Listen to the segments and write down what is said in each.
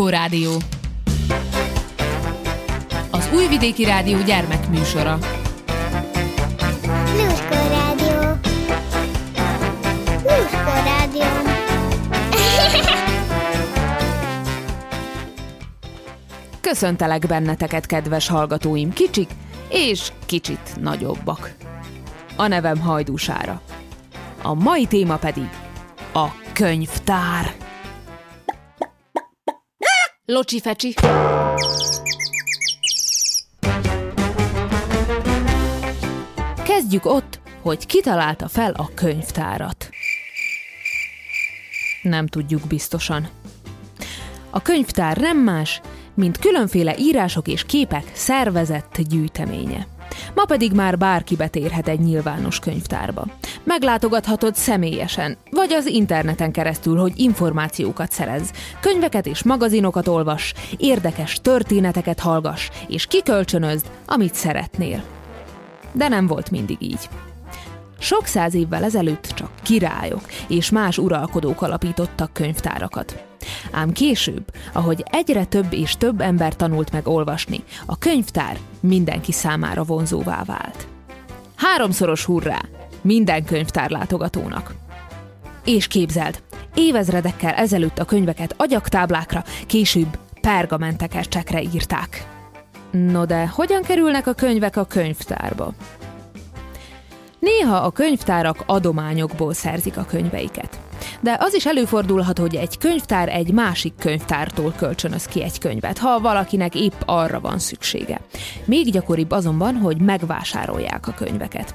Lluskó Rádió. Az Újvidéki Rádió gyermekműsora. Lluskó Rádió. Lluskó Rádió. Köszöntelek benneteket, kedves hallgatóim, kicsik és kicsit nagyobbak. A nevem Hajdúsára. A mai téma pedig a könyvtár. Locsi fecsi. Kezdjük ott, hogy kitalálta fel a könyvtárat. Nem tudjuk biztosan. A könyvtár nem más, mint különféle írások és képek szervezett gyűjteménye. Ma pedig már bárki betérhet egy nyilvános könyvtárba. Meglátogathatod személyesen, vagy az interneten keresztül, hogy információkat szerez, könyveket és magazinokat olvas, érdekes történeteket hallgass, és kikölcsönözd, amit szeretnél. De nem volt mindig így. Sok száz évvel ezelőtt csak királyok és más uralkodók alapítottak könyvtárakat. Ám később, ahogy egyre több és több ember tanult meg olvasni, a könyvtár mindenki számára vonzóvá vált. Háromszoros hurrá minden könyvtár látogatónak! És képzeld, évezredekkel ezelőtt a könyveket agyaktáblákra, később pergamentekecsekre írták. No de hogyan kerülnek a könyvek a könyvtárba? Néha a könyvtárak adományokból szerzik a könyveiket. De az is előfordulhat, hogy egy könyvtár egy másik könyvtártól kölcsönöz ki egy könyvet, ha valakinek épp arra van szüksége. Még gyakoribb azonban, hogy megvásárolják a könyveket.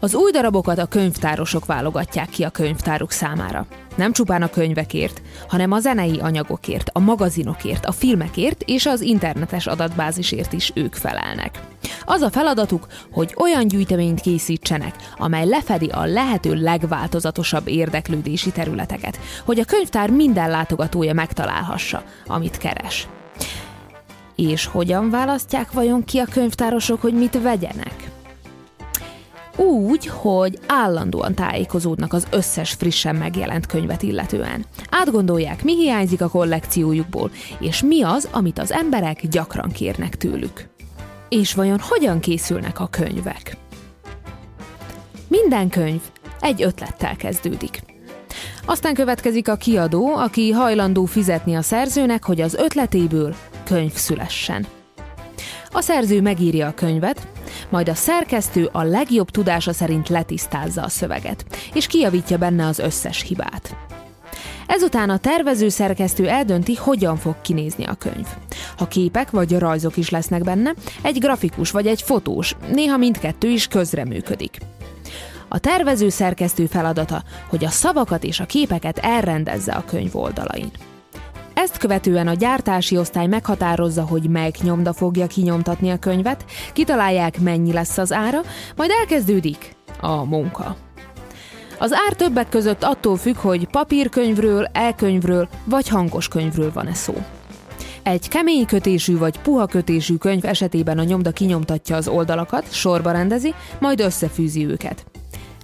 Az új darabokat a könyvtárosok válogatják ki a könyvtáruk számára. Nem csupán a könyvekért, hanem a zenei anyagokért, a magazinokért, a filmekért és az internetes adatbázisért is ők felelnek. Az a feladatuk, hogy olyan gyűjteményt készítsenek, amely lefedi a lehető legváltozatosabb érdeklődési területeket, hogy a könyvtár minden látogatója megtalálhassa, amit keres. És hogyan választják vajon ki a könyvtárosok, hogy mit vegyenek? Úgy, hogy állandóan tájékozódnak az összes frissen megjelent könyvet illetően. Átgondolják, mi hiányzik a kollekciójukból, és mi az, amit az emberek gyakran kérnek tőlük. És vajon hogyan készülnek a könyvek? Minden könyv egy ötlettel kezdődik. Aztán következik a kiadó, aki hajlandó fizetni a szerzőnek, hogy az ötletéből könyv szülessen. A szerző megírja a könyvet, majd a szerkesztő a legjobb tudása szerint letisztázza a szöveget, és kijavítja benne az összes hibát. Ezután a tervező szerkesztő eldönti, hogyan fog kinézni a könyv. Ha képek vagy rajzok is lesznek benne, egy grafikus vagy egy fotós, néha mindkettő is közreműködik. A tervező szerkesztő feladata, hogy a szavakat és a képeket elrendezze a könyv oldalain. Ezt követően a gyártási osztály meghatározza, hogy melyik nyomda fogja kinyomtatni a könyvet, kitalálják mennyi lesz az ára, majd elkezdődik a munka. Az ár többek között attól függ, hogy papírkönyvről, elkönyvről vagy hangos könyvről van-e szó. Egy kemény kötésű vagy puha kötésű könyv esetében a nyomda kinyomtatja az oldalakat, sorba rendezi, majd összefűzi őket.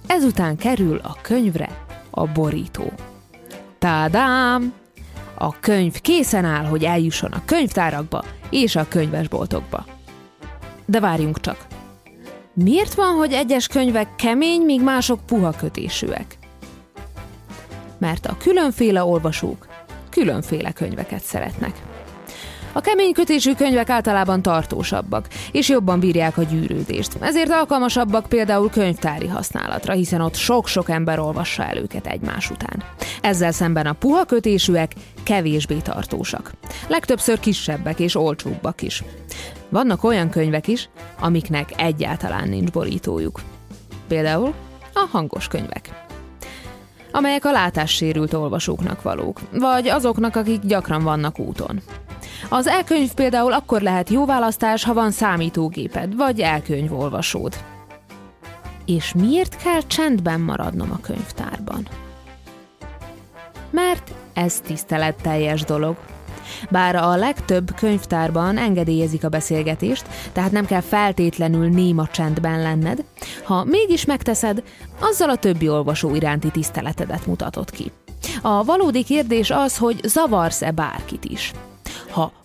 Ezután kerül a könyvre a borító. Tádám! A könyv készen áll, hogy eljusson a könyvtárakba és a könyvesboltokba. De várjunk csak. Miért van, hogy egyes könyvek kemény, míg mások puha kötésűek? Mert a különféle olvasók különféle könyveket szeretnek. A kemény kötésű könyvek általában tartósabbak, és jobban bírják a gyűrődést. Ezért alkalmasabbak például könyvtári használatra, hiszen ott sok-sok ember olvassa el őket egymás után. Ezzel szemben a puha kötésűek kevésbé tartósak. Legtöbbször kisebbek és olcsóbbak is. Vannak olyan könyvek is, amiknek egyáltalán nincs borítójuk. Például a hangos könyvek amelyek a látássérült olvasóknak valók, vagy azoknak, akik gyakran vannak úton. Az elkönyv például akkor lehet jó választás, ha van számítógéped, vagy elkönyvolvasód. És miért kell csendben maradnom a könyvtárban? Mert ez tiszteletteljes dolog. Bár a legtöbb könyvtárban engedélyezik a beszélgetést, tehát nem kell feltétlenül néma csendben lenned, ha mégis megteszed, azzal a többi olvasó iránti tiszteletedet mutatod ki. A valódi kérdés az, hogy zavarsz-e bárkit is.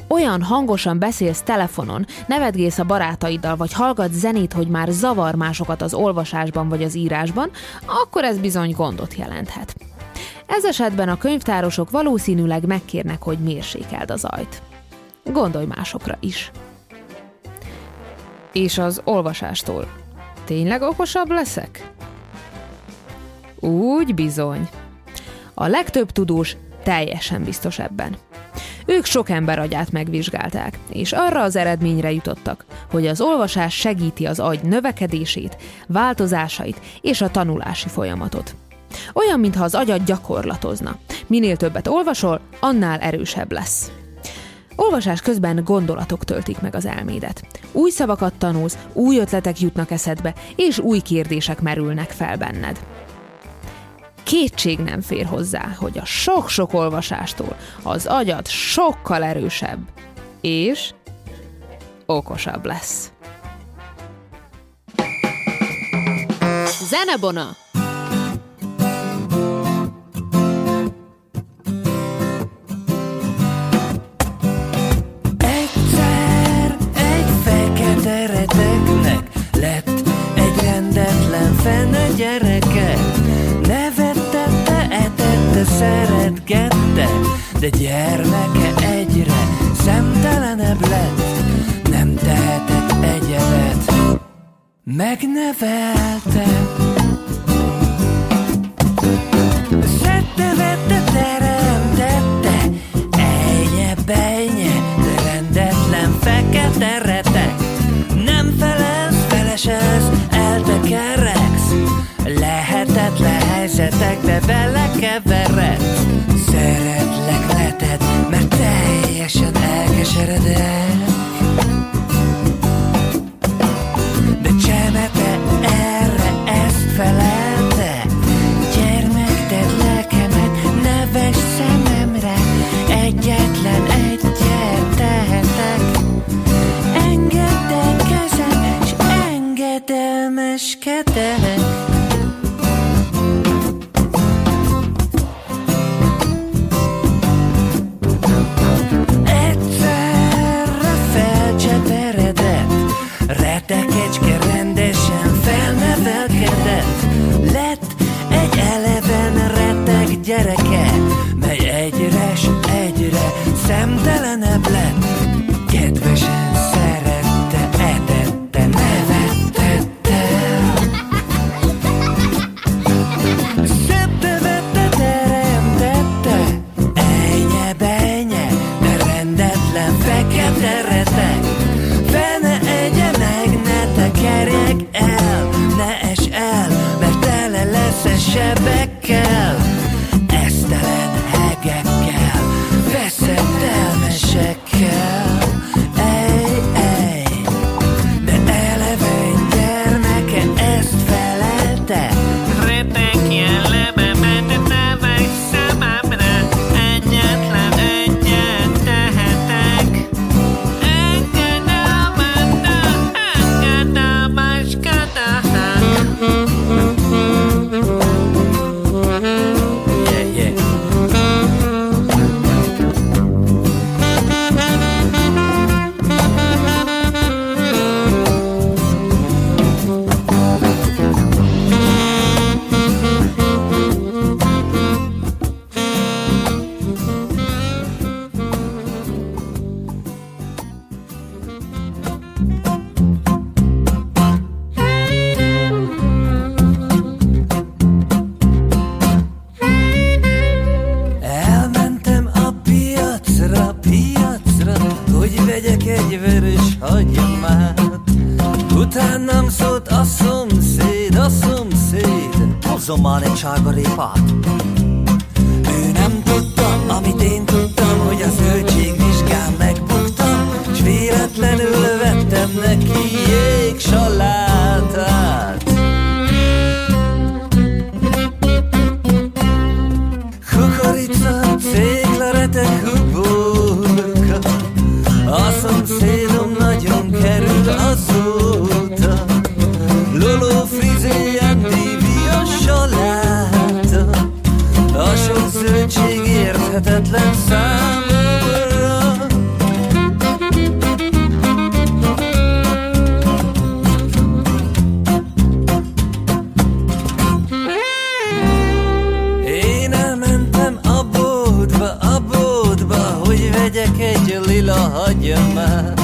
Olyan hangosan beszélsz telefonon, nevetgész a barátaiddal, vagy hallgat zenét, hogy már zavar másokat az olvasásban vagy az írásban, akkor ez bizony gondot jelenthet. Ez esetben a könyvtárosok valószínűleg megkérnek, hogy mérsékeld az ajt. Gondolj másokra is. És az olvasástól tényleg okosabb leszek? Úgy bizony. A legtöbb tudós teljesen biztos ebben. Ők sok ember agyát megvizsgálták, és arra az eredményre jutottak, hogy az olvasás segíti az agy növekedését, változásait és a tanulási folyamatot. Olyan, mintha az agyad gyakorlatozna. Minél többet olvasol, annál erősebb lesz. Olvasás közben gondolatok töltik meg az elmédet. Új szavakat tanulsz, új ötletek jutnak eszedbe, és új kérdések merülnek fel benned. Kétség nem fér hozzá, hogy a sok-sok olvasástól az agyad sokkal erősebb, és okosabb lesz. Zenebona! Egyszer egy fekete reteknek lett egy rendetlen fene gyereke. Szeretgette, de gyermeke egyre szemtelenebb lett. Nem tehetett egyebet, megnevelte. Helyzetekbe belekeveredsz vörös hagymát. Utánam szólt a szomszéd, a szomszéd, hozzon már egy sárgarépát. Ő nem tudta, amit én tudtam, hogy a zöldségvizsgán megbuktam, s véletlenül vettem neki jégsalátát. lehetetlen számomra Én elmentem a bódba, a bódba Hogy vegyek egy lila hagyomát.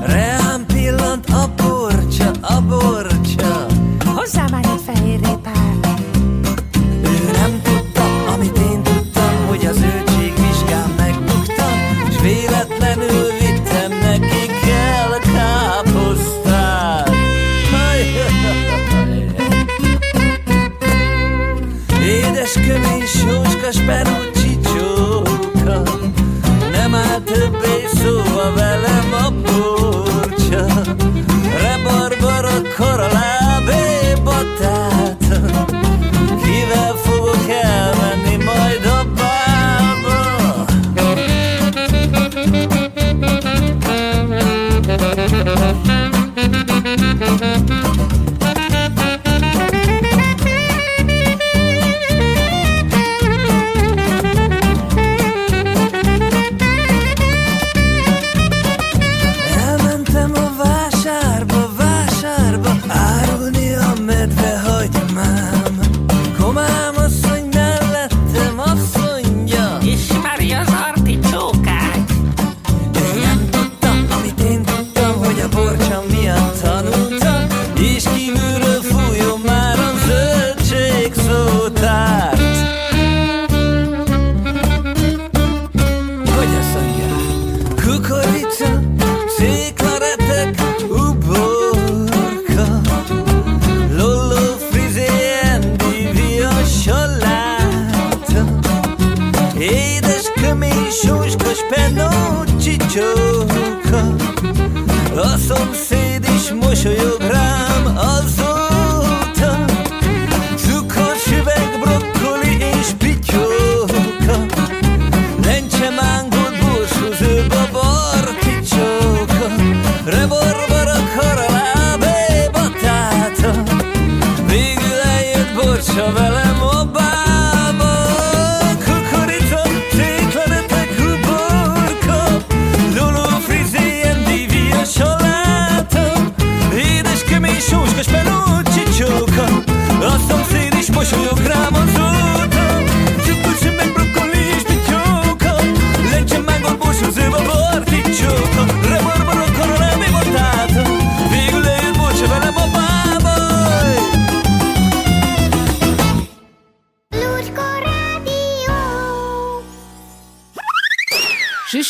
Reám pillant a borcsa, a borcsa. Hozzá már egy fehérre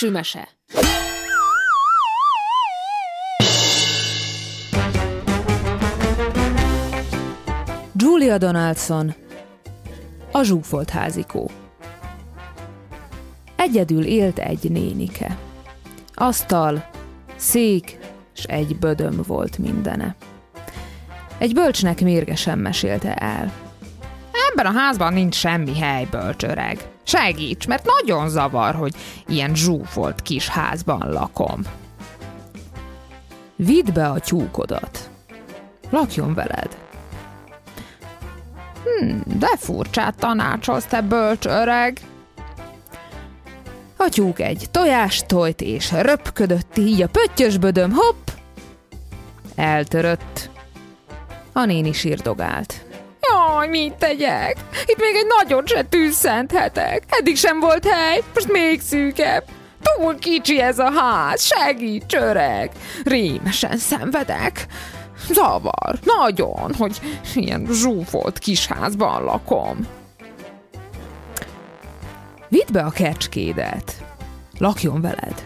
Süsümese. Julia Donaldson A zsúfolt házikó Egyedül élt egy nénike. Asztal, szék, s egy bödöm volt mindene. Egy bölcsnek mérgesen mesélte el. Ebben a házban nincs semmi hely, bölcsöreg. Segíts, mert nagyon zavar, hogy ilyen zsúfolt kis házban lakom. Vidd be a tyúkodat. Lakjon veled. De furcsát tanácsolsz, te bölcs öreg. A tyúk egy tojást tojt és röpködött így a pöttyös bödöm, hopp! Eltörött. A néni sírdogált. Jaj, mit tegyek? Itt még egy nagyot se tűzszenthetek. Eddig sem volt hely, most még szűkebb. Túl kicsi ez a ház, segíts öreg. Rémesen szenvedek. Zavar, nagyon, hogy ilyen zsúfolt kis házban lakom. Vidd be a kecskédet. Lakjon veled.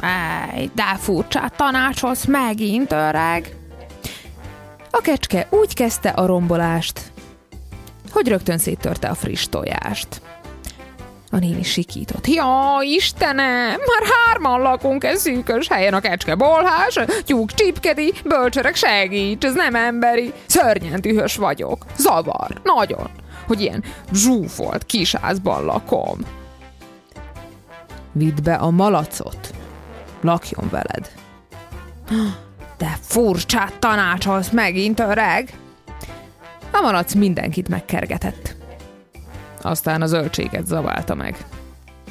Ej, de furcsát tanácsolsz megint, öreg. A kecske úgy kezdte a rombolást, hogy rögtön széttörte a friss tojást. A néni sikított. Ja, Istenem, már hárman lakunk ez szűkös helyen, a kecske bolhás, tyúk csipkedi, bölcserek segíts, ez nem emberi. Szörnyen dühös vagyok. Zavar, nagyon, hogy ilyen zsúfolt kisházban lakom. Vidd be a malacot. Lakjon veled. De furcsát tanácsolsz megint, öreg. A malac mindenkit megkergetett. Aztán a zöldséget zaválta meg.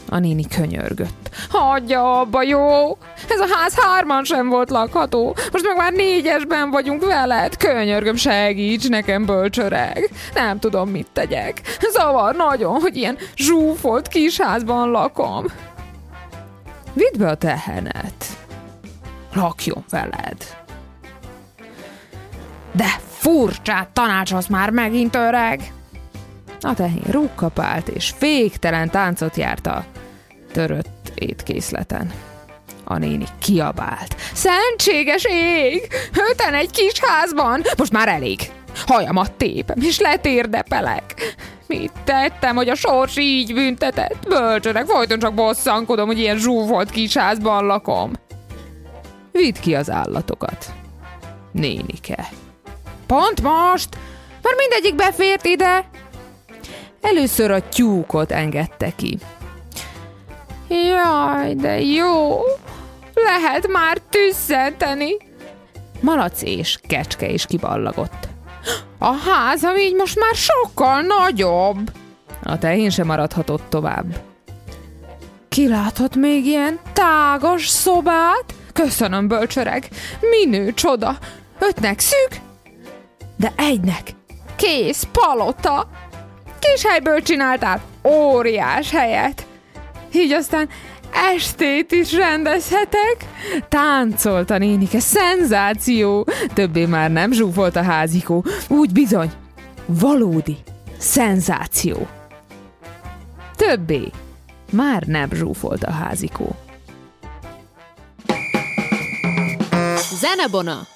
A néni könyörgött. Hagyja abba, jó? Ez a ház hárman sem volt lakható. Most meg már négyesben vagyunk veled. Könyörgöm, segíts nekem, bölcsöreg. Nem tudom, mit tegyek. Zavar nagyon, hogy ilyen zsúfolt kisházban lakom. Vidd be a tehenet. Lakjon veled. De furcsát tanácsolsz már megint, öreg! A tehén rúgkapált, és féktelen táncot járt a törött étkészleten. A néni kiabált. Szentséges ég! Öten egy kis házban! Most már elég! Hajamat tépem, és letérdepelek. Mit tettem, hogy a sors így büntetett? Bölcsöreg, folyton csak bosszankodom, hogy ilyen zsúfolt kis házban lakom. Vidd ki az állatokat. Nénike. Pont most? Már mindegyik befért ide? Először a tyúkot engedte ki. Jaj, de jó! Lehet már tüsszenteni! Malac és kecske is kiballagott. A házam így most már sokkal nagyobb! A tehén sem maradhatott tovább. Kiláthat még ilyen tágas szobát? Köszönöm, bölcsöreg! Minő csoda! Ötnek szűk, de egynek kész palota! Kis helyből csináltál óriás helyet! Így aztán estét is rendezhetek. Táncolt a nénike, szenzáció! Többé már nem zsúfolt a házikó. Úgy bizony, valódi szenzáció. Többé már nem zsúfolt a házikó. Zenebona!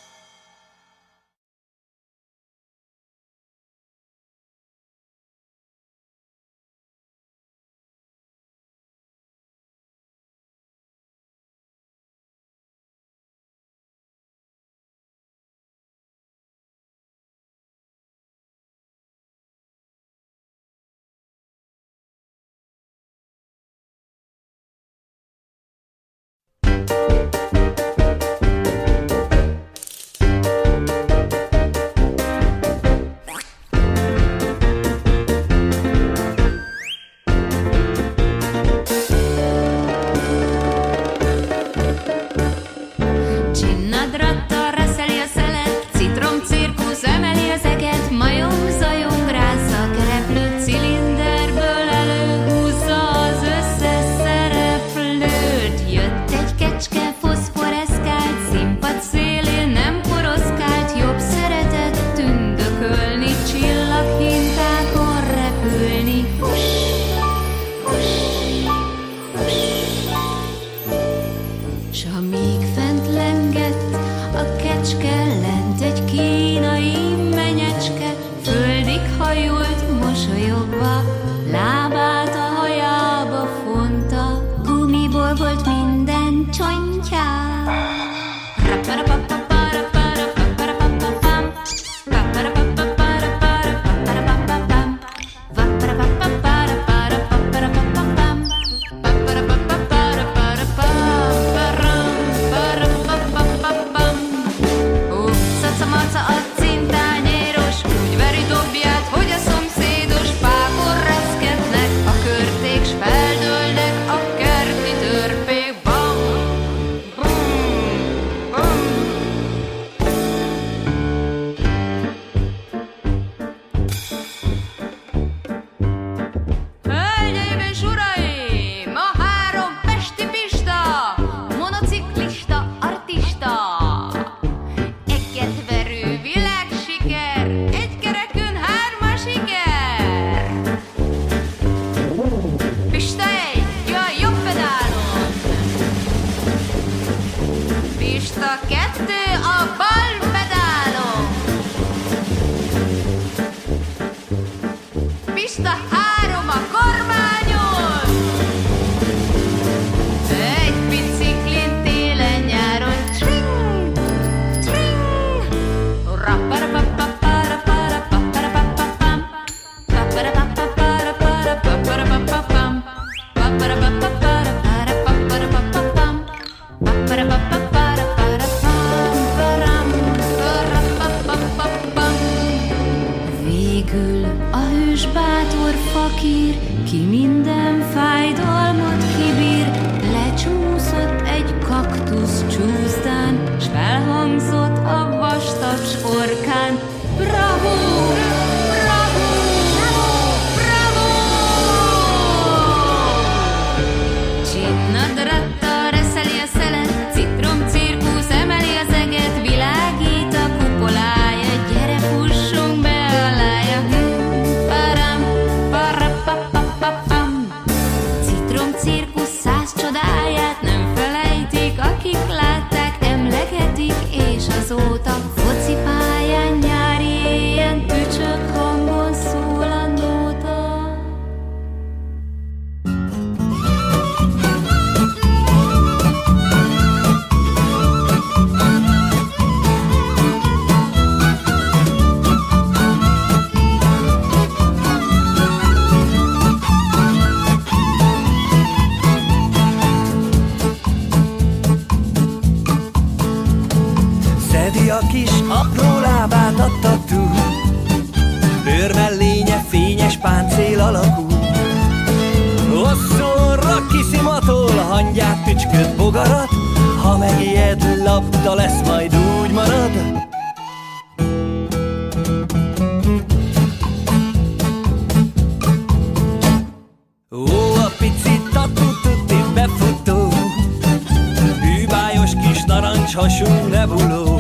hasú nebuló.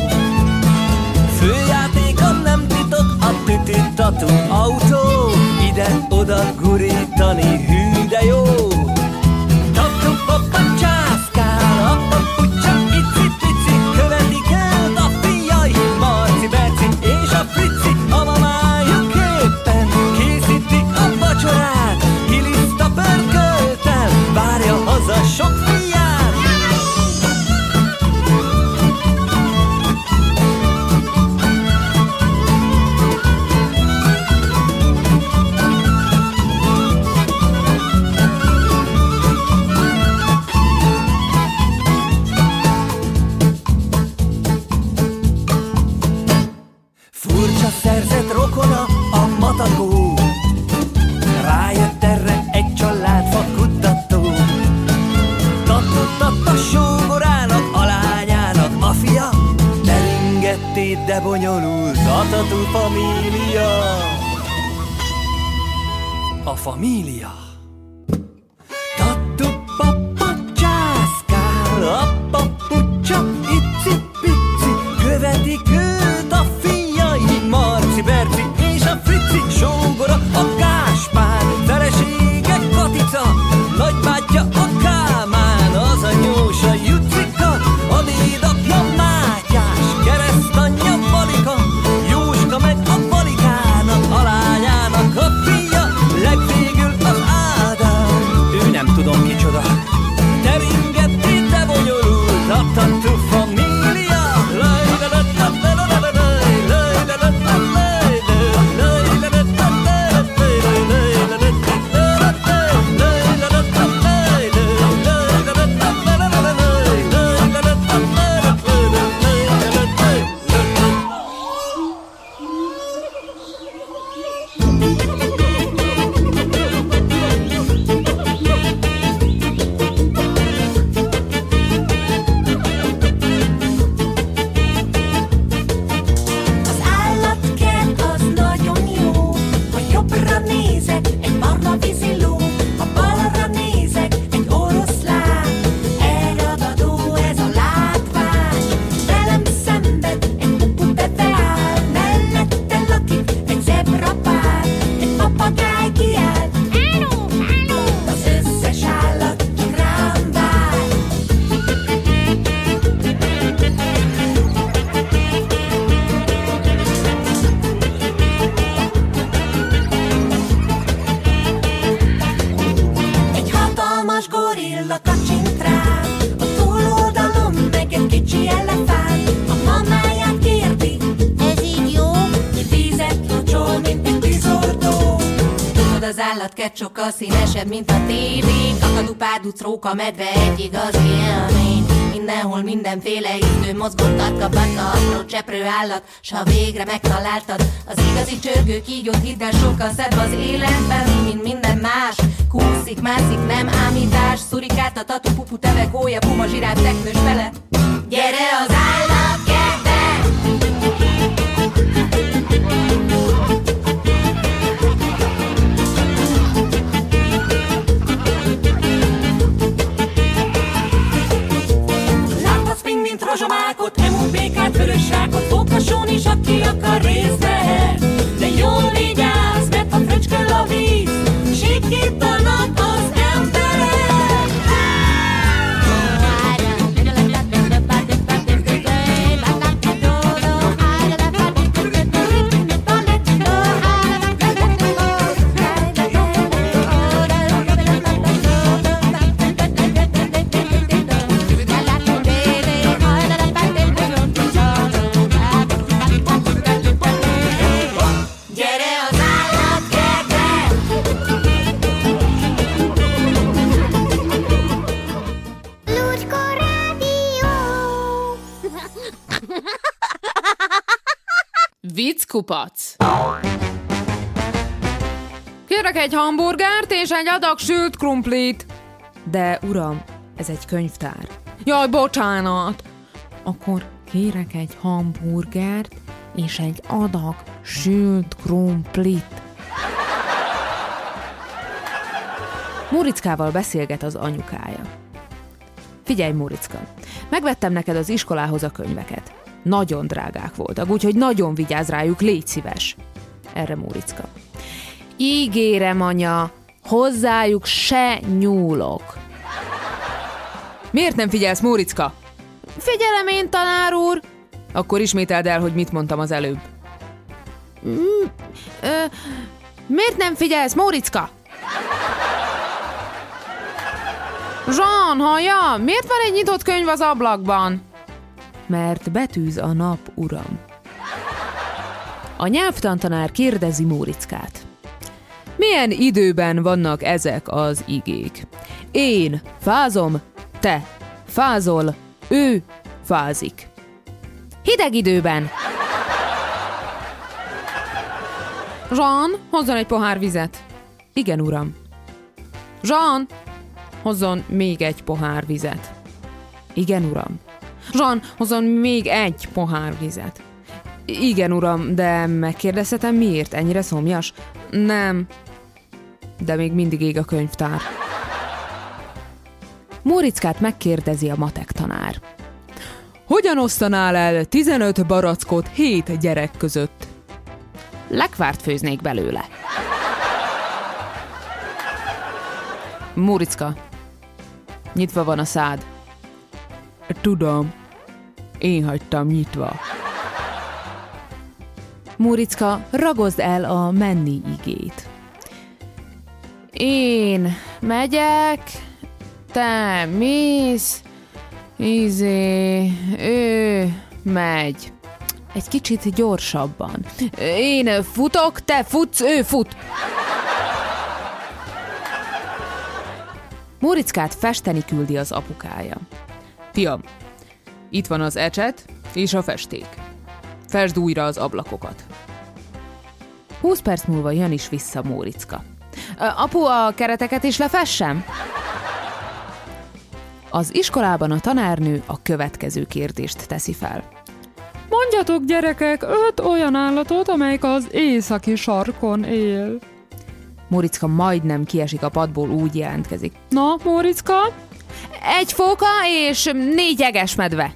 Főjátékom nem titok a titittató autó, ide-oda gurítani hű. 放米粒啊 parkett sokkal színesebb, mint a tévé Kakadú, páduc, róka, medve, egy igazi élmény. Mindenhol mindenféle idő mozgott kapanna Apró cseprő állat, s ha végre megtaláltad Az igazi csörgő kígyót hidd el sokkal szebb az életben Mint minden más. Kúszik, mászik, nem ámítás Szurikát, a tatu, pupu, teve, gólya, puma, zsiráf, teknős fele. Gyere az állat, gyere! Christmas. Egy hamburgert és egy adag sült krumplit. De uram, ez egy könyvtár. Jaj, bocsánat. Akkor kérek egy hamburgert és egy adag sült krumplit. Mórickával beszélget az anyukája. Figyelj, Móricka, megvettem neked az iskolához a könyveket. Nagyon drágák voltak, úgyhogy nagyon vigyázz rájuk, légy szíves. Erre Móricka. Ígérem, anya, hozzájuk se nyúlok. Miért nem figyelsz, Móricka? Figyelem én, tanár úr! Akkor ismételd el, hogy mit mondtam az előbb. Ö, miért nem figyelsz, Móricka? Jean, hallja, miért van egy nyitott könyv az ablakban? Mert betűz a nap, uram. A nyelvtantanár kérdezi Mórickát. Milyen időben vannak ezek az igék? Én fázom, te fázol, ő fázik. Hideg időben. Jean, hozzon egy pohár vizet. Igen, uram. Jean, hozzon még egy pohár vizet. Igen, uram. Jean, hozzon még egy pohár vizet. Igen, uram, de megkérdezhetem miért? Ennyire szomjas? Nem, De még mindig ég a könyvtár. Mórickát megkérdezi a matek tanár. Hogyan osztanál el 15 barackot 7 gyerek között? Lekvárt főznék belőle. Móriczka, nyitva van a szád. Tudom, én hagytam nyitva. Móriczka, ragozd el a menni igét. Én megyek, te mész, izé, ő megy. Egy kicsit gyorsabban. Én futok, te futsz, ő fut. Móriczkát festeni küldi az apukája. Fiam, itt van az ecset és a festék. Fesd újra az ablakokat. 20 perc múlva jön is vissza Móricka. "Ö, Apu, a kereteket is lefessem? Az iskolában a tanárnő a következő kérdést teszi fel. Mondjatok, gyerekek, öt olyan állatot, amelyik az északi sarkon él. Móricka majdnem kiesik a padból, úgy jelentkezik. Na, Móricka? Egy fóka és négy egesmedve.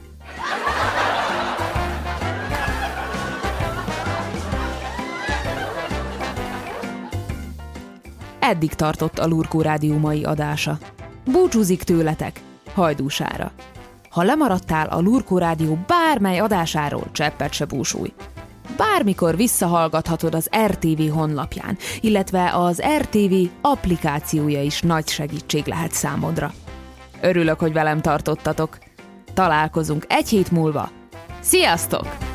Eddig tartott a Lurkó Rádió mai adása. Búcsúzik tőletek, hajdúsára. Ha lemaradtál a Lurkó Rádió bármely adásáról, cseppet se búsulj. Bármikor visszahallgathatod az RTV honlapján, illetve az RTV applikációja is nagy segítség lehet számodra. Örülök, hogy velem tartottatok. Találkozunk egy hét múlva. Sziasztok!